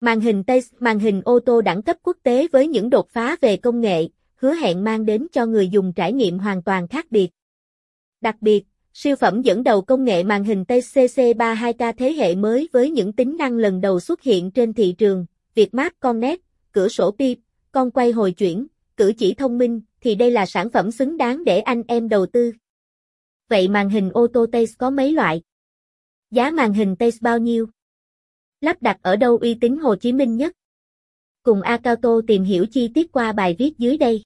Màn hình Taste, màn hình ô tô đẳng cấp quốc tế với những đột phá về công nghệ, hứa hẹn mang đến cho người dùng trải nghiệm hoàn toàn khác biệt. Đặc biệt, siêu phẩm dẫn đầu công nghệ màn hình Taste CC32K thế hệ mới với những tính năng lần đầu xuất hiện trên thị trường, Việt Map Connect, cửa sổ pip, con quay hồi chuyển, cử chỉ thông minh, thì đây là sản phẩm xứng đáng để anh em đầu tư. Vậy màn hình ô tô Taste có mấy loại? Giá màn hình Taste bao nhiêu? Lắp đặt ở đâu uy tín Hồ Chí Minh nhất? Cùng Akato tìm hiểu chi tiết qua bài viết dưới đây.